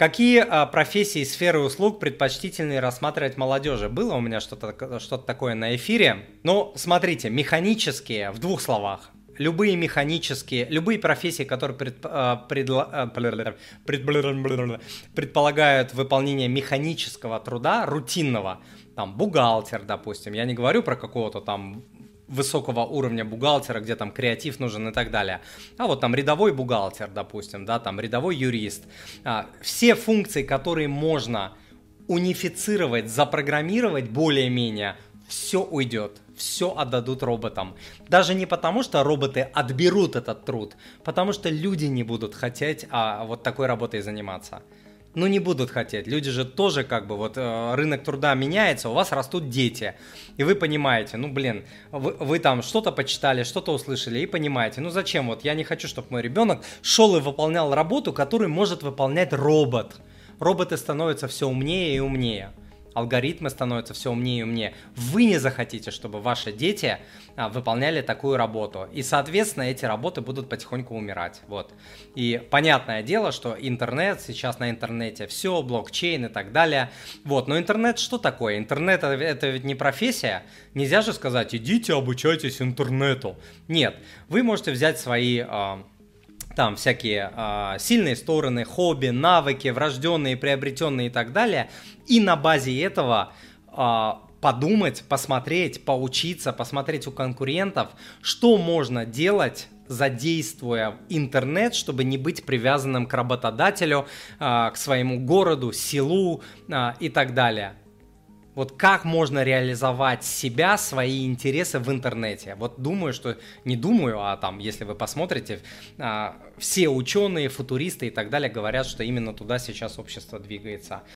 Какие а, профессии сферы услуг предпочтительнее рассматривать молодежи? Было у меня что-то что такое на эфире. Ну, смотрите, механические, в двух словах, любые механические, любые профессии, которые пред, предла, пред, предполагают выполнение механического труда, рутинного, там, бухгалтер, допустим, я не говорю про какого-то там высокого уровня бухгалтера, где там креатив нужен и так далее. А вот там рядовой бухгалтер, допустим, да, там рядовой юрист. А, все функции, которые можно унифицировать, запрограммировать более-менее, все уйдет, все отдадут роботам. Даже не потому, что роботы отберут этот труд, потому что люди не будут хотеть а, вот такой работой заниматься ну не будут хотеть. Люди же тоже как бы вот э, рынок труда меняется, у вас растут дети, и вы понимаете, ну блин, вы, вы там что-то почитали, что-то услышали и понимаете, ну зачем вот я не хочу, чтобы мой ребенок шел и выполнял работу, которую может выполнять робот. Роботы становятся все умнее и умнее алгоритмы становятся все умнее и умнее. Вы не захотите, чтобы ваши дети а, выполняли такую работу. И, соответственно, эти работы будут потихоньку умирать. Вот. И понятное дело, что интернет, сейчас на интернете все, блокчейн и так далее. Вот. Но интернет что такое? Интернет это ведь не профессия. Нельзя же сказать, идите обучайтесь интернету. Нет. Вы можете взять свои... А, там всякие э, сильные стороны, хобби, навыки, врожденные, приобретенные и так далее. И на базе этого э, подумать, посмотреть, поучиться, посмотреть у конкурентов, что можно делать задействуя интернет, чтобы не быть привязанным к работодателю, к своему городу, селу и так далее. Вот как можно реализовать себя, свои интересы в интернете? Вот думаю, что не думаю, а там, если вы посмотрите, а, все ученые, футуристы и так далее говорят, что именно туда сейчас общество двигается.